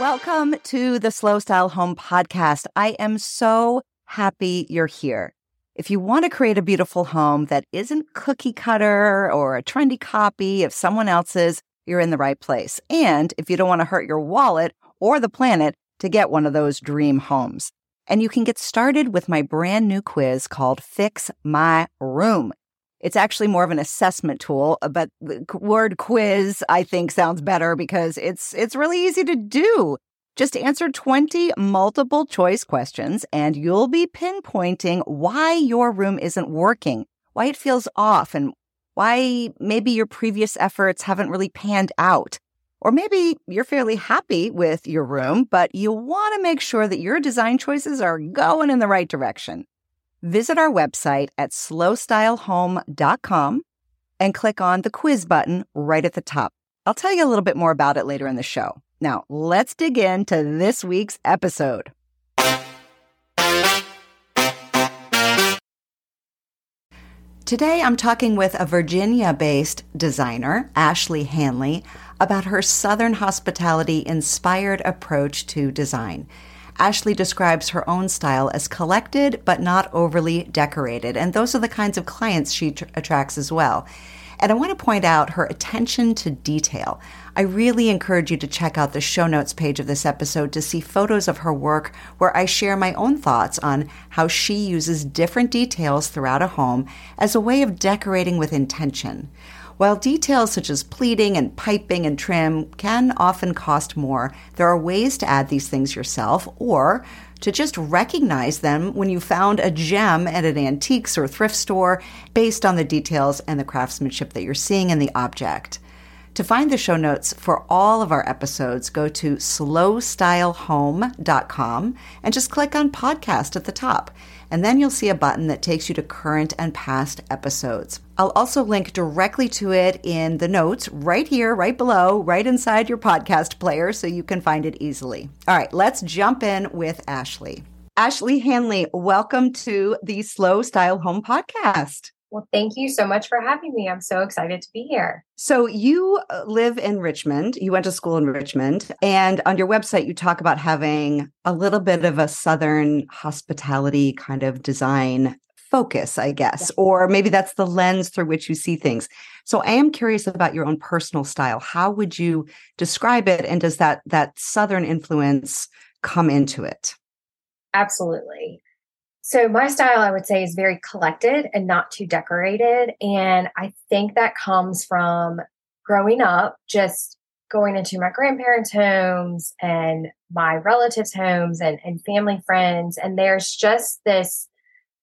Welcome to the Slow Style Home Podcast. I am so happy you're here. If you want to create a beautiful home that isn't cookie cutter or a trendy copy of someone else's, you're in the right place. And if you don't want to hurt your wallet or the planet to get one of those dream homes. And you can get started with my brand new quiz called Fix My Room. It's actually more of an assessment tool, uh, but the word quiz I think sounds better because it's it's really easy to do. Just answer 20 multiple choice questions and you'll be pinpointing why your room isn't working, why it feels off, and why maybe your previous efforts haven't really panned out. Or maybe you're fairly happy with your room, but you want to make sure that your design choices are going in the right direction. Visit our website at slowstylehome.com and click on the quiz button right at the top. I'll tell you a little bit more about it later in the show. Now, let's dig into this week's episode. Today, I'm talking with a Virginia based designer, Ashley Hanley, about her Southern hospitality inspired approach to design. Ashley describes her own style as collected but not overly decorated, and those are the kinds of clients she tr- attracts as well. And I want to point out her attention to detail. I really encourage you to check out the show notes page of this episode to see photos of her work where I share my own thoughts on how she uses different details throughout a home as a way of decorating with intention. While details such as pleating and piping and trim can often cost more, there are ways to add these things yourself or to just recognize them when you found a gem at an antiques or thrift store based on the details and the craftsmanship that you're seeing in the object. To find the show notes for all of our episodes, go to slowstylehome.com and just click on podcast at the top. And then you'll see a button that takes you to current and past episodes. I'll also link directly to it in the notes right here, right below, right inside your podcast player so you can find it easily. All right, let's jump in with Ashley. Ashley Hanley, welcome to the Slow Style Home Podcast. Well, thank you so much for having me. I'm so excited to be here. So, you uh, live in Richmond. You went to school in Richmond. And on your website, you talk about having a little bit of a Southern hospitality kind of design focus, I guess, or maybe that's the lens through which you see things. So I am curious about your own personal style. How would you describe it and does that that southern influence come into it? Absolutely. So my style, I would say, is very collected and not too decorated. And I think that comes from growing up, just going into my grandparents' homes and my relatives' homes and, and family friends. And there's just this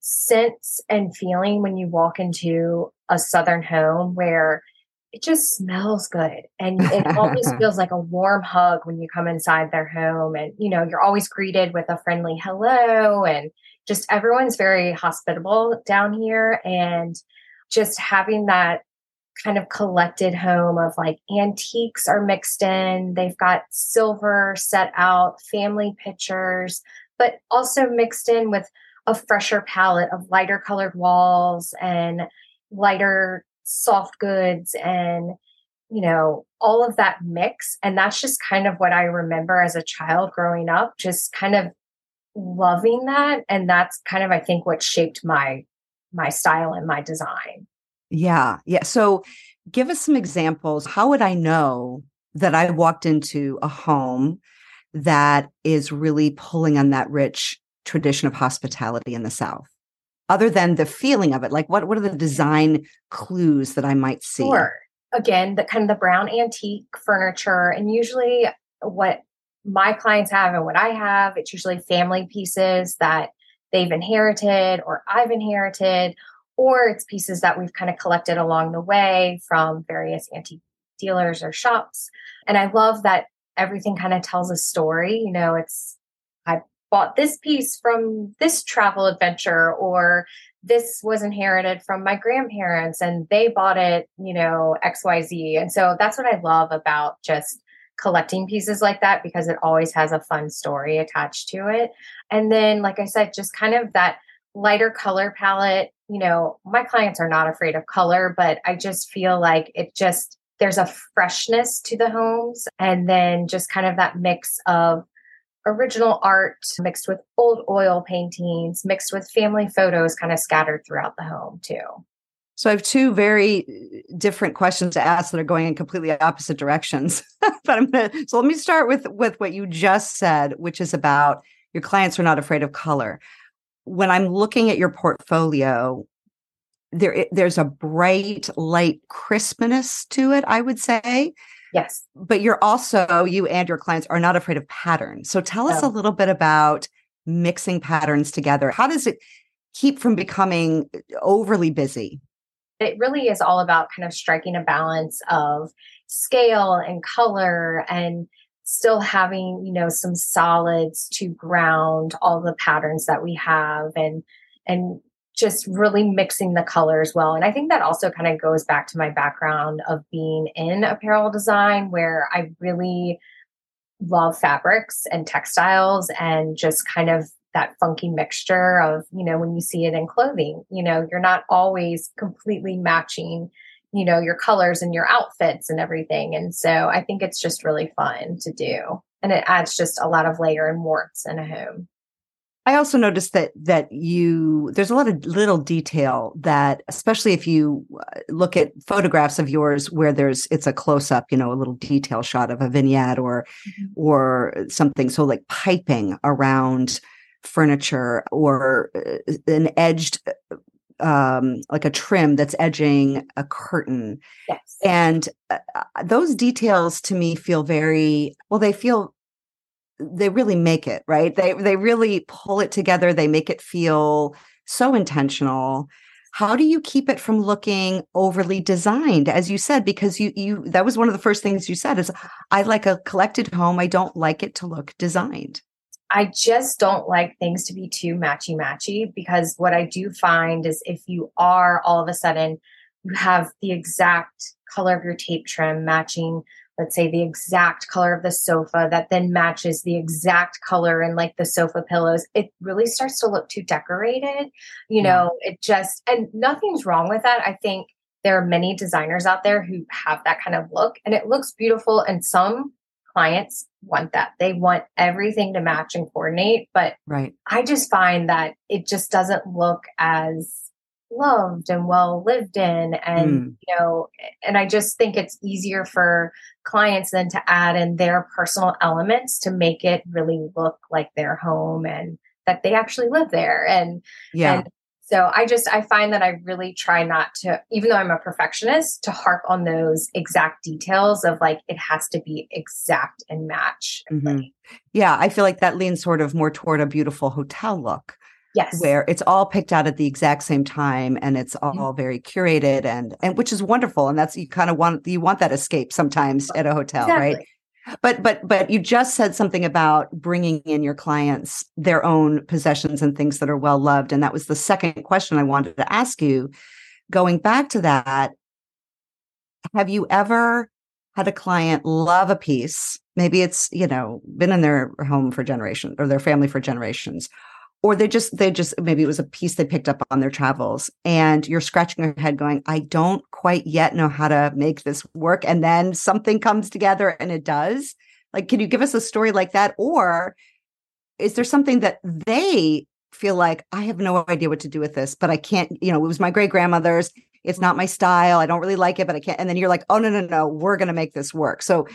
sense and feeling when you walk into a Southern home where it just smells good. And it always feels like a warm hug when you come inside their home. And, you know, you're always greeted with a friendly hello and just everyone's very hospitable down here and just having that kind of collected home of like antiques are mixed in. They've got silver set out family pictures but also mixed in with a fresher palette of lighter colored walls and lighter soft goods and you know all of that mix. And that's just kind of what i remember as a child growing up just kind of loving that and that's kind of i think what shaped my my style and my design. Yeah yeah so give us some examples. How would i know that i walked into a home that is really pulling on that rich tradition of hospitality in the south other than the feeling of it? Like what what are the design clues that i might see? Sure. Again the kind of the brown antique furniture and usually what my clients have and what I have. It's usually family pieces that they've inherited or I've inherited, or it's pieces that we've kind of collected along the way from various antique dealers or shops. And I love that everything kind of tells a story. You know, it's, I bought this piece from this travel adventure, or this was inherited from my grandparents and they bought it, you know, XYZ. And so that's what I love about just collecting pieces like that because it always has a fun story attached to it. And then, like I said, just kind of that lighter color palette. You know, my clients are not afraid of color, but I just feel like it just, there's a freshness to the homes. And then just kind of that mix of original art mixed with old oil paintings, mixed with family photos kind of scattered throughout the home too. So I have two very different questions to ask that are going in completely opposite directions. but I'm gonna so let me start with with what you just said, which is about your clients are not afraid of color. When I'm looking at your portfolio, there there's a bright light crispness to it, I would say. Yes. But you're also, you and your clients are not afraid of patterns. So tell us a oh. little bit about mixing patterns together. How does it keep from becoming overly busy? It really is all about kind of striking a balance of scale and color and still having, you know, some solids to ground all the patterns that we have and and just really mixing the colors well. And I think that also kind of goes back to my background of being in apparel design, where I really love fabrics and textiles and just kind of that funky mixture of, you know, when you see it in clothing, you know, you're not always completely matching, you know, your colors and your outfits and everything. And so I think it's just really fun to do. And it adds just a lot of layer and warmth in a home. I also noticed that that you there's a lot of little detail that especially if you uh, look at photographs of yours where there's it's a close up, you know, a little detail shot of a vignette or mm-hmm. or something so like piping around furniture or uh, an edged uh, um like a trim that's edging a curtain. Yes. And uh, those details to me feel very well they feel they really make it right? They they really pull it together. They make it feel so intentional. How do you keep it from looking overly designed as you said? Because you you that was one of the first things you said is i like a collected home. I don't like it to look designed i just don't like things to be too matchy matchy because what i do find is if you are all of a sudden you have the exact color of your tape trim matching let's say the exact color of the sofa that then matches the exact color and like the sofa pillows it really starts to look too decorated you know it just and nothing's wrong with that. I think there are many designers out there who have that kind of look and it looks beautiful and some clients want that. They want everything to match and coordinate but right. I just find that it just doesn't look as loved and well lived in and mm. you know and i just think it's easier for clients then to add in their personal elements to make it really look like their home and that they actually live there and yeah. and so i just i find that i really try not to even though i'm a perfectionist to harp on those exact details of like it has to be exact and match mm-hmm. yeah i feel like that leans sort of more toward a beautiful hotel look Yes. Where it's all picked out at the exact same time and it's all mm-hmm. very curated and and which is wonderful. And that's you kind of want you want that escape sometimes at a hotel, exactly. right? But but but you just said something about bringing in your clients their own possessions and things that are well loved and that was the second question I wanted to ask you. Going back to that, have you ever had a client love a piece? Maybe it's, you know, been in their home for generations or their family for generations or they just they just maybe it was a piece they picked up on their travels and you're scratching your head going i don't quite yet know how to make this work and then something comes together and it does. Like can you give us a story like that? Or is there something that they feel like i have no idea what to do with this but i can't you know it was my great grandmother's. It's not my style. I don't really like it but i can't and then you're like oh no no no. We're going to make this work. So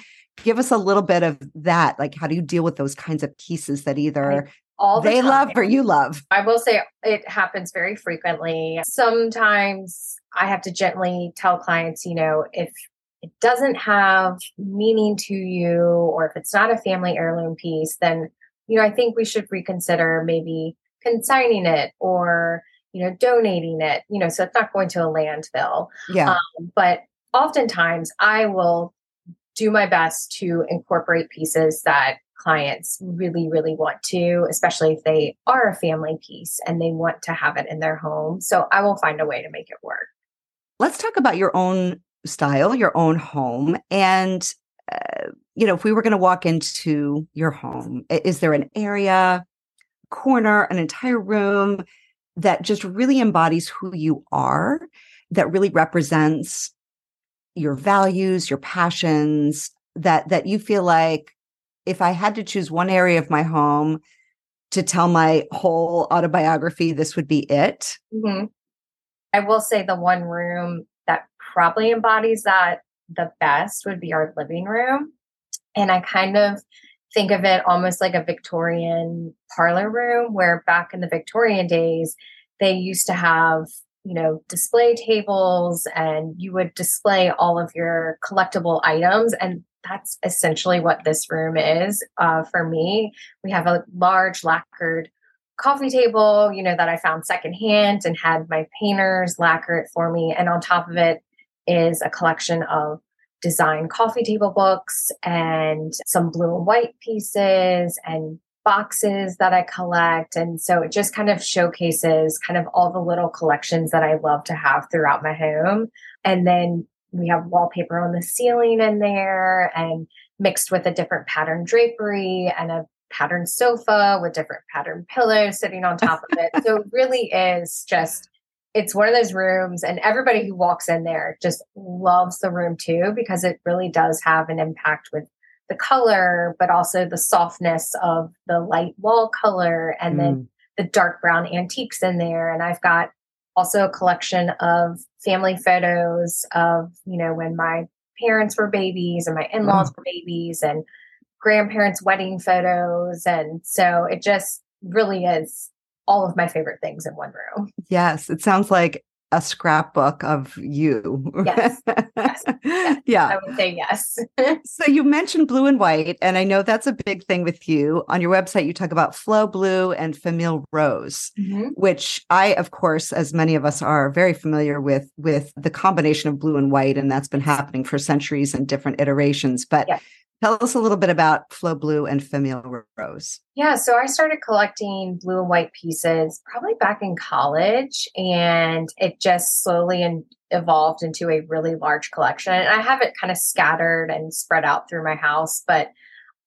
give us a little bit of that. Like how do you deal with those kinds of pieces that either all the they time. love or you love. I will say it happens very frequently. Sometimes I have to gently tell clients, you know, if it doesn't have meaning to you or if it's not a family heirloom piece, then, you know, I think we should reconsider maybe consigning it or, you know, donating it, you know, so it's not going to a landfill. Yeah. Um, but oftentimes I will do my best to incorporate pieces that clients really, really want to, especially if they are a family piece and they want to have it in their home. So I will find a way to make it work. Let's talk about your own style, your own home. And, uh, you know, if we were going to walk into your home, is there an area, corner, an entire room that just really embodies who you are, that really represents your values, your passions, that that you feel like if I had to choose one area of my home to tell my whole autobiography, this would be it. Mm-hmm. I will say the one room that probably embodies that the best would be our living room. And I kind of think of it almost like a Victorian parlor room, where back in the Victorian days, they used to have, you know, display tables and you would display all of your collectible items. And that's essentially what this room is uh, for me. We have a large lacquered coffee table, you know, that I found secondhand and had my painters lacquer it for me. And on top of it is a collection of design coffee table books and some blue and white pieces and boxes that I collect. And so it just kind of showcases kind of all the little collections that I love to have throughout my home. And then we have wallpaper on the ceiling in there and mixed with a different pattern drapery and a patterned sofa with different patterned pillows sitting on top of it. so it really is just it's one of those rooms and everybody who walks in there just loves the room too because it really does have an impact with the color but also the softness of the light wall color and mm. then the dark brown antiques in there and i've got also a collection of family photos of you know when my parents were babies and my in-laws mm. were babies and grandparents wedding photos and so it just really is all of my favorite things in one room. Yes, it sounds like a scrapbook of you. Yes. yes. yes. Yeah. I would say yes. so you mentioned blue and white, and I know that's a big thing with you. On your website, you talk about Flow Blue and Famille Rose, mm-hmm. which I, of course, as many of us are very familiar with, with the combination of blue and white, and that's been happening for centuries and different iterations. But yes. Tell us a little bit about Flow Blue and Famille Rose. Yeah, so I started collecting blue and white pieces probably back in college, and it just slowly and evolved into a really large collection. And I have it kind of scattered and spread out through my house, but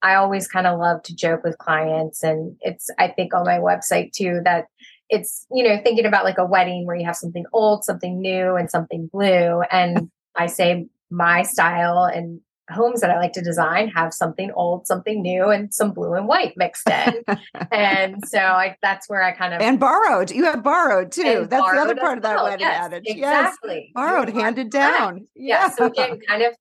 I always kind of love to joke with clients, and it's I think on my website too that it's you know thinking about like a wedding where you have something old, something new, and something blue, and I say my style and homes that I like to design have something old, something new, and some blue and white mixed in. and so I, that's where I kind of and borrowed. You have borrowed too. That's borrowed the other part of that well. wedding yes, adage. Exactly. Yes. Borrowed, handed down. Yeah. yeah. So again, kind of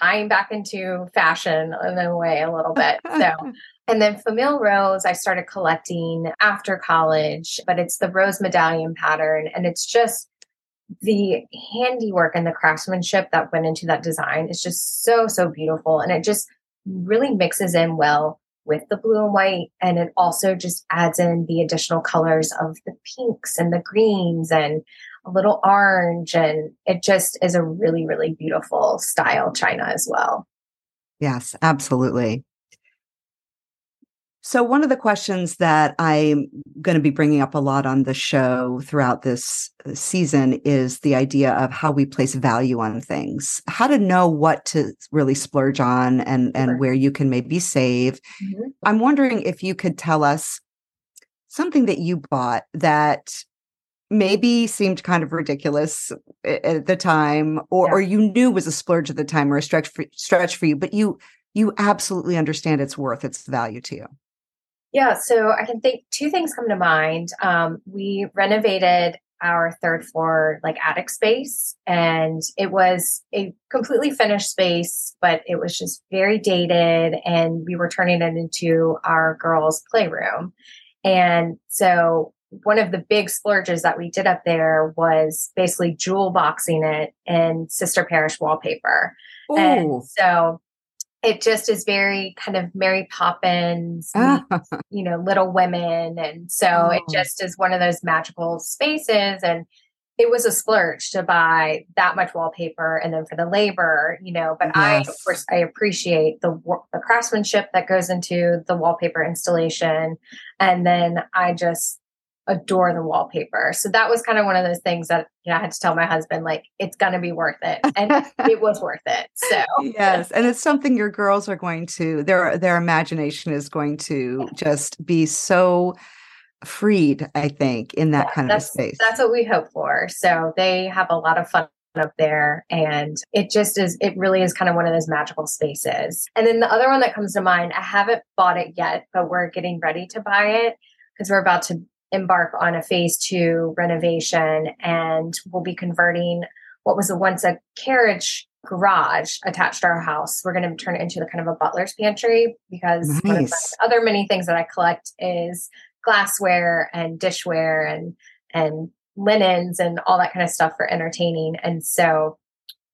tying back into fashion in a way a little bit. So and then Famille Rose, I started collecting after college, but it's the rose medallion pattern. And it's just the handiwork and the craftsmanship that went into that design is just so so beautiful. And it just really mixes in well with the blue and white. And it also just adds in the additional colors of the pinks and the greens and a little orange. And it just is a really really beautiful style china as well. Yes absolutely so, one of the questions that I'm going to be bringing up a lot on the show throughout this uh, season is the idea of how we place value on things, how to know what to really splurge on and, and sure. where you can maybe save. Mm-hmm. I'm wondering if you could tell us something that you bought that maybe seemed kind of ridiculous at the time or, yeah. or you knew was a splurge at the time or a stretch for, stretch for you, but you you absolutely understand its worth, its value to you. Yeah, so I can think two things come to mind. Um, we renovated our third floor like attic space and it was a completely finished space but it was just very dated and we were turning it into our girls playroom and so one of the big splurges that we did up there was basically jewel boxing it in Sister Parish wallpaper Ooh. and so it just is very kind of Mary Poppins, ah. you know, Little Women. And so oh. it just is one of those magical spaces. And it was a splurge to buy that much wallpaper and then for the labor, you know, but yes. I, of course, I appreciate the, the craftsmanship that goes into the wallpaper installation. And then I just adore the wallpaper. So that was kind of one of those things that you know, I had to tell my husband, like, it's going to be worth it. And it was worth it. So, yes. And it's something your girls are going to, their, their imagination is going to just be so freed, I think, in that Yeah, kind of a space. that's what we hope for. So they have a lot of fun up there and it just is it really is kind of one of those magical spaces. And then the other one that comes to mind, I haven't bought it yet, but we're getting ready to buy it because we're about to embark on a phase 2 renovation and we'll be converting what was once a carriage garage attached to our house. We're going to turn it into the kind of a butler's pantry because one of my other many things that I collect is glassware and dishware and and linens and all that kind of stuff for entertaining. And so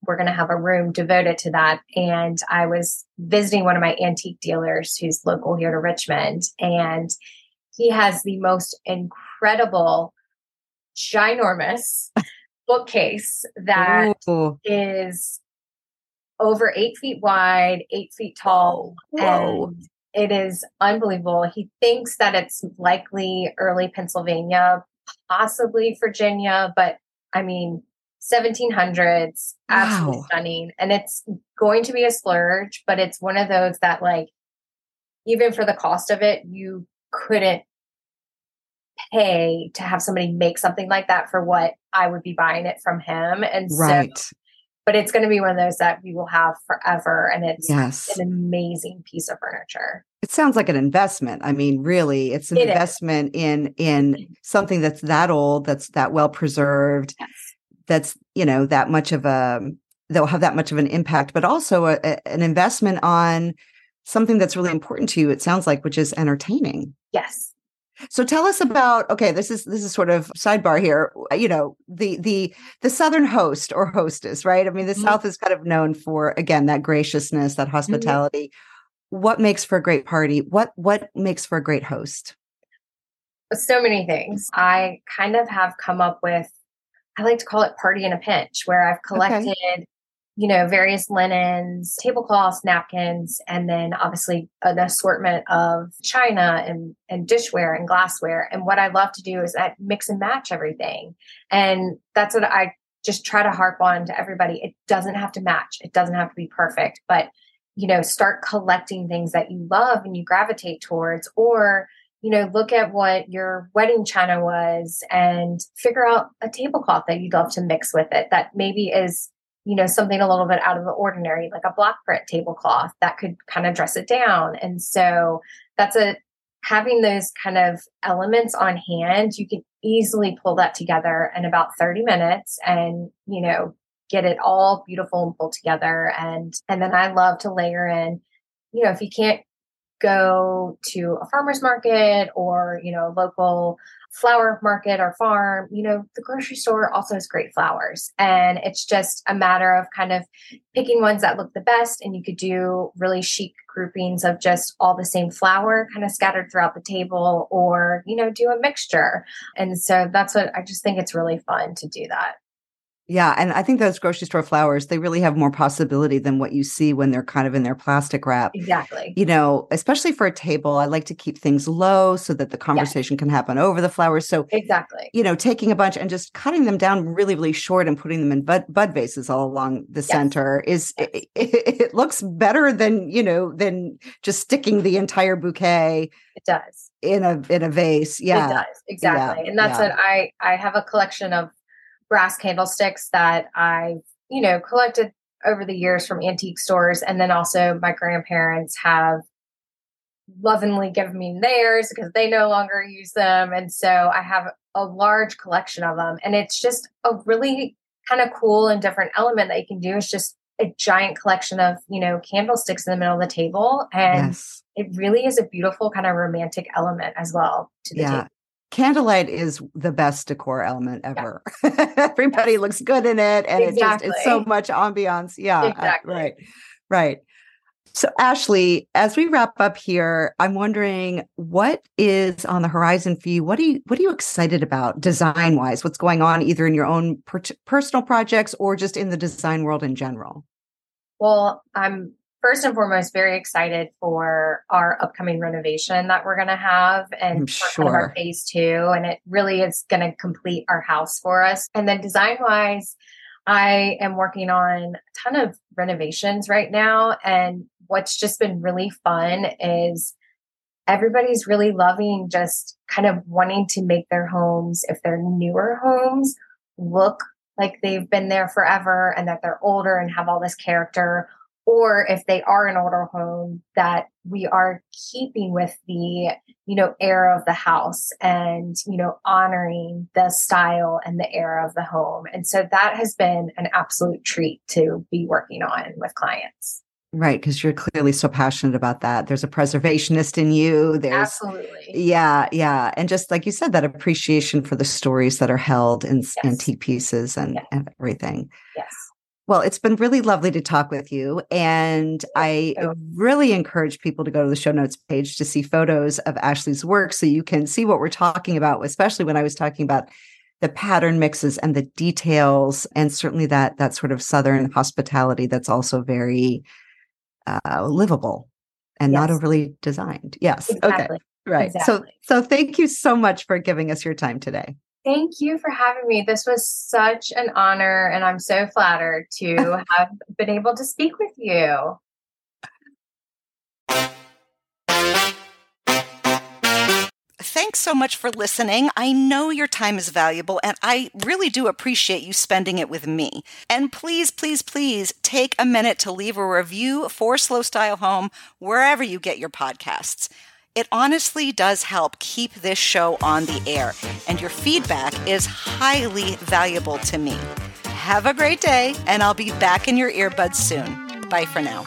we're going to have a room devoted to that. And I was visiting one of my antique dealers who's local here to Richmond, and he has the most incredible, ginormous bookcase that Ooh, is over eight feet wide, eight feet tall, whoa. and it is unbelievable. He thinks that it's likely early Pennsylvania, possibly Virginia, but I mean, 1700s, absolutely Wow. stunning. And it's going to be a splurge, but it's one of those that, like, even for the cost of it, you couldn't pay to have somebody make something like that for what I would be buying it from him. And so, but it's going to be one of those that we will have forever. And it's Yes. an amazing piece of furniture. It sounds like an investment. I mean, really, it's an It is. investment in in something that's that old, that's that well preserved, Yes. that's you know that much of a they'll have that much of an impact, but also a, a- an investment on something that's really important to you. It sounds like, which is entertaining. Yes. So tell us about okay, this is this is sort of sidebar here. You know, the the the southern host or hostess, right? I mean, the Mhm. South is kind of known for again that graciousness, that hospitality. What makes for a great party? What what makes for a great host? So many things. I kind of have come up with, I like to call it party in a pinch, where I've collected, you know, various linens, tablecloths, napkins, and then obviously an assortment of china and, and dishware and glassware. And what I love to do is that mix and match everything. And that's what I just try to harp on to everybody. It doesn't have to match. It doesn't have to be perfect, but you know, start collecting things that you love and you gravitate towards, or you know, look at what your wedding china was and figure out a tablecloth that you'd love to mix with it that maybe is, you know, something a little bit out of the ordinary, like a block print tablecloth that could kind of dress it down. And so that's a having those kind of elements on hand, you can easily pull that together in about 30 minutes and, you know, get it all beautiful and pulled together. And and then I love to layer in, you know, if you can't go to a farmer's market or you know local flower market or farm you know the grocery store also has great flowers. And it's just a matter of kind of picking ones that look the best. And you could do really chic groupings of just all the same flower kind of scattered throughout the table or you know do a mixture. And so that's what i just think it's really fun to do that Yeah, and I think those grocery store flowers, they really have more possibility than what you see when they're kind of in their plastic wrap. exactly You know, especially for a table, I like to keep things low so that the conversation can happen over the flowers. So, exactly you know, taking a bunch and just cutting them down really, really short and putting them in bud, bud vases all along the center is Yes. it, it, it looks better than, you know, than just sticking the entire bouquet it does in a in a vase. It Yeah. does exactly, and that's yeah. what I I have a collection of brass candlesticks that I've you know collected over the years from antique stores, and then also my grandparents have lovingly given me theirs because they no longer use them, and so I have a large collection of them, and it's just a really kind of cool and different element that you can do. Is just a giant collection of you know candlesticks in the middle of the table, and Yes. it really is a beautiful kind of romantic element as well to the Yeah. table. Candlelight is the best decor element ever. Everybody looks good in it and it just it's so much ambiance. Yeah. uh, Exactly. right. Right. So Ashley, as we wrap up here, I'm wondering what is on the horizon for you? What do you what are you excited about design wise? What's going on either in your own per- personal projects or just in the design world in general? Well, I'm first and foremost very excited for our upcoming renovation that we're going to have and I'm for kind of our phase two. And it really is going to complete our house for us. And then design wise, I am working on a ton of renovations right now. And what's just been really fun is everybody's really loving just kind of wanting to make their homes, if they're newer homes, look like they've been there forever and that they're older and have all this character or if they are an older home that we are keeping with the you know era of the house and you know honoring the style and the era of the home and so that has been an absolute treat to be working on with clients Right, because you're clearly so passionate about that. There's a preservationist in you. There's absolutely, yeah, yeah, and just like you said, that appreciation for the stories that are held in yes. antique pieces and, yes. and everything. Yes. Well, it's been really lovely to talk with you. And I really encourage people to go to the show notes page to see photos of Ashley's work so you can see what we're talking about, especially when I was talking about the pattern mixes and the details, and certainly that that sort of southern hospitality that's also very uh, livable and yes. not overly designed. Yes. Exactly. Okay. Right. Exactly. So so thank you so much for giving us your time today. Thank you for having me. This was such an honor, and I'm so flattered to have been able to speak with you. Thanks so much for listening. I know your time is valuable, and I really do appreciate you spending it with me. And please, please, please take a minute to leave a review for Slow Style Home wherever you get your podcasts. It honestly does help keep this show on the air, and your feedback is highly valuable to me. Have a great day, and I'll be back in your earbuds soon. Bye for now.